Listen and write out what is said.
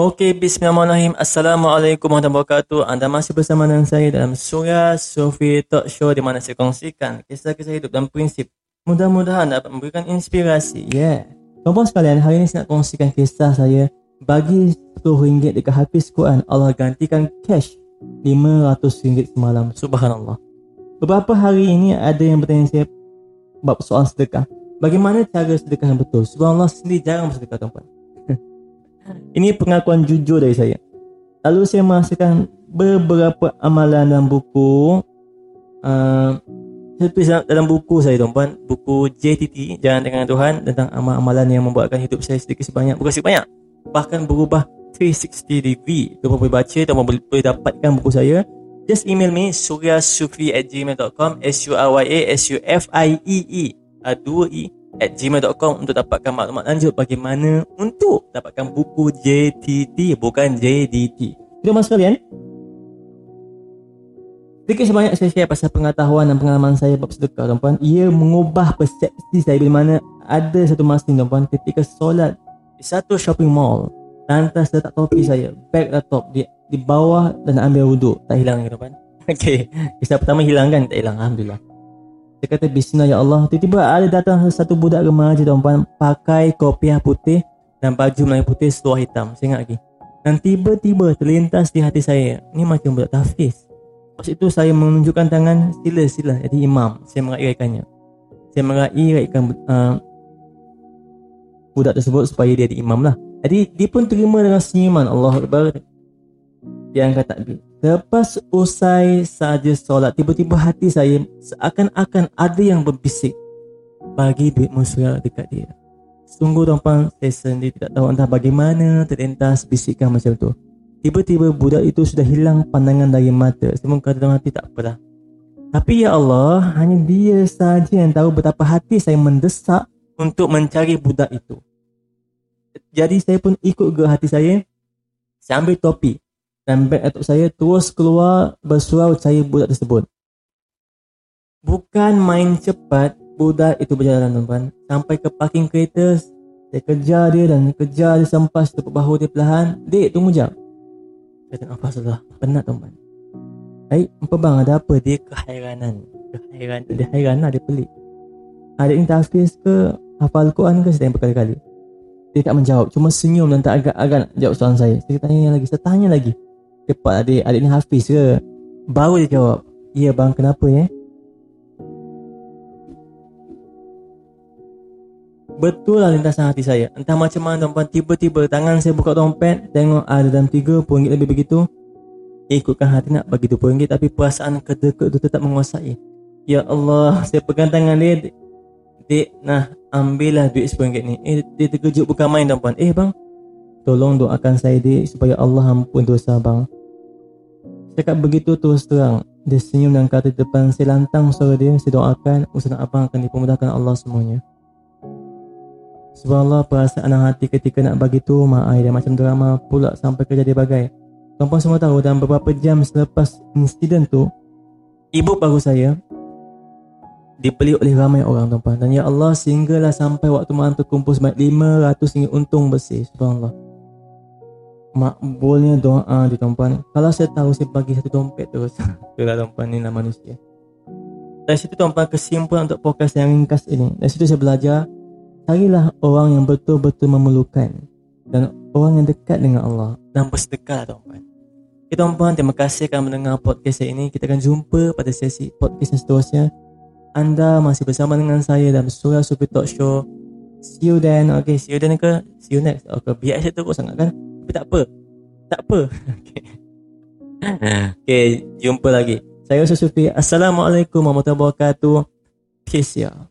Okey, bismillahirrahmanirrahim. Assalamualaikum warahmatullahi wabarakatuh. Anda masih bersama dengan saya dalam Surya Sufi Talk Show di mana saya kongsikan kisah-kisah hidup dan prinsip. Mudah-mudahan dapat memberikan inspirasi. Yeah. Tuan-tuan sekalian, hari ini saya nak kongsikan kisah saya bagi RM10 dekat Hafiz Quran. Allah gantikan cash RM500 semalam. Subhanallah. Beberapa hari ini ada yang bertanya saya bab soal sedekah. Bagaimana cara sedekah yang betul? Subhanallah sendiri jarang bersedekah tuan-tuan. Ini pengakuan jujur dari saya. Lalu saya merasakan beberapa amalan dalam buku uh, saya tulis dalam buku saya tuan-puan. Buku JTT Jangan Dengan Tuhan tentang amal-amalan yang membuatkan hidup saya sedikit sebanyak. Bukan sedikit banyak bahkan berubah 360 degree. Tuan boleh baca tuan boleh, boleh dapatkan buku saya? Just email me suryasufi at gmail.com s-u-r-y-a-s-u-f-i-e-e uh, dua e at gmail.com untuk dapatkan maklumat lanjut bagaimana untuk dapatkan buku JTT bukan JDT. Terima kasih sekalian. Sedikit sebanyak saya share pasal pengetahuan dan pengalaman saya bab sedekah tuan-puan. Ia mengubah persepsi saya bila mana ada satu masa ni tuan-puan ketika solat di satu shopping mall. Lantas letak topi saya, bag laptop di di bawah dan ambil wuduk. Tak hilang ke tuan-puan? Okay. Kisah pertama hilang kan? Tak hilang. Alhamdulillah. Dia kata bismillah ya Allah. Tiba-tiba ada datang satu budak remaja tuan-puan pakai kopiah putih dan baju Melayu putih seluar hitam. Saya ingat lagi. Dan tiba-tiba terlintas di hati saya. Ni macam budak tahfiz. Lepas itu saya menunjukkan tangan sila-sila jadi imam. Saya meraihkannya. Saya meraihkan uh, budak tersebut supaya dia jadi imam lah. Jadi dia pun terima dengan senyuman Allah Akbar. Dia angkat takbir. Lepas usai saja solat, tiba-tiba hati saya seakan-akan ada yang berbisik bagi duit musuh dekat dia. Sungguh tuan-tuan, saya sendiri tidak tahu entah bagaimana terlintas bisikan macam tu. Tiba-tiba budak itu sudah hilang pandangan dari mata. Kata dalam hati tak apalah. Tapi ya Allah, hanya dia saja yang tahu betapa hati saya mendesak untuk mencari budak itu. Jadi saya pun ikut ke hati saya. Saya ambil topi beg atuk saya terus keluar bersurau cari budak tersebut. Bukan main cepat budak itu berjalan tuan-tuan. Sampai ke parking kereta, saya kejar dia dan kejar dia sempas tepuk bahu dia perlahan. Dek, tunggu jap. Saya tengok apa salah. Penat tuan-tuan. Baik, apa bang ada apa? Dia kehairanan. Kehairan, dia hairan lah, dia pelik. Ada ini tahfiz ke hafal Quran ke saya tanya berkali-kali. Dia tak menjawab, cuma senyum dan tak agak-agak jawab soalan saya. Saya tanya lagi, saya tanya lagi cepat adik. Adik ni hafiz ke? Baru dia jawab. Ya bang kenapa ya Betul lah lintasan hati saya. Entah macam mana tuan-puan. Tiba-tiba tangan saya buka dompet. Tengok ada dalam RM30 lebih begitu. Ikutkan hati nak bagi RM20 Tapi perasaan kedekut itu tetap menguasai. Ya Allah Saya pegang tangan dia Dek Nah Ambillah duit RM10 ni. Eh dia terkejut bukan main tuan-puan. Eh bang Tolong doakan saya dek Supaya Allah ampun dosa bang Cakap begitu terus terang. Dia senyum dan kata di depan saya lantang suara dia Saya doakan usaha abang akan dipermudahkan Allah semuanya. Subhanallah perasaan hati ketika nak bagi tu Mak air dan macam drama pula sampai kerja dia bagai. Tuan-puan semua tahu dalam beberapa jam selepas insiden tu Ibu baru saya Dibeli oleh ramai orang tuan-puan. Dan ya Allah sehinggalah sampai waktu malam terkumpul sebanyak 500 ringgit untung bersih Subhanallah makbulnya doa di tuan Kalau saya tahu saya bagi satu dompet terus. Itulah tuan ni lah manusia. Dari situ tuan kesimpulan untuk podcast yang ringkas ini. Dari situ saya belajar carilah orang yang betul-betul memerlukan dan orang yang dekat dengan Allah dan bersedekah tuan-tuan. Okay, tuan-tuan, terima kasih kerana mendengar podcast ini. Kita akan jumpa pada sesi podcast yang seterusnya. Anda masih bersama dengan saya dalam Surah Super Talk Show. See you then. Okay, see you then ke? See you next. Okay, biar saya teruk sangat kan? Tapi tak apa. Tak apa. Okay. Jumpa lagi. Saya Yusuf Sufi Assalamualaikum warahmatullahi wabarakatuh. Peace ya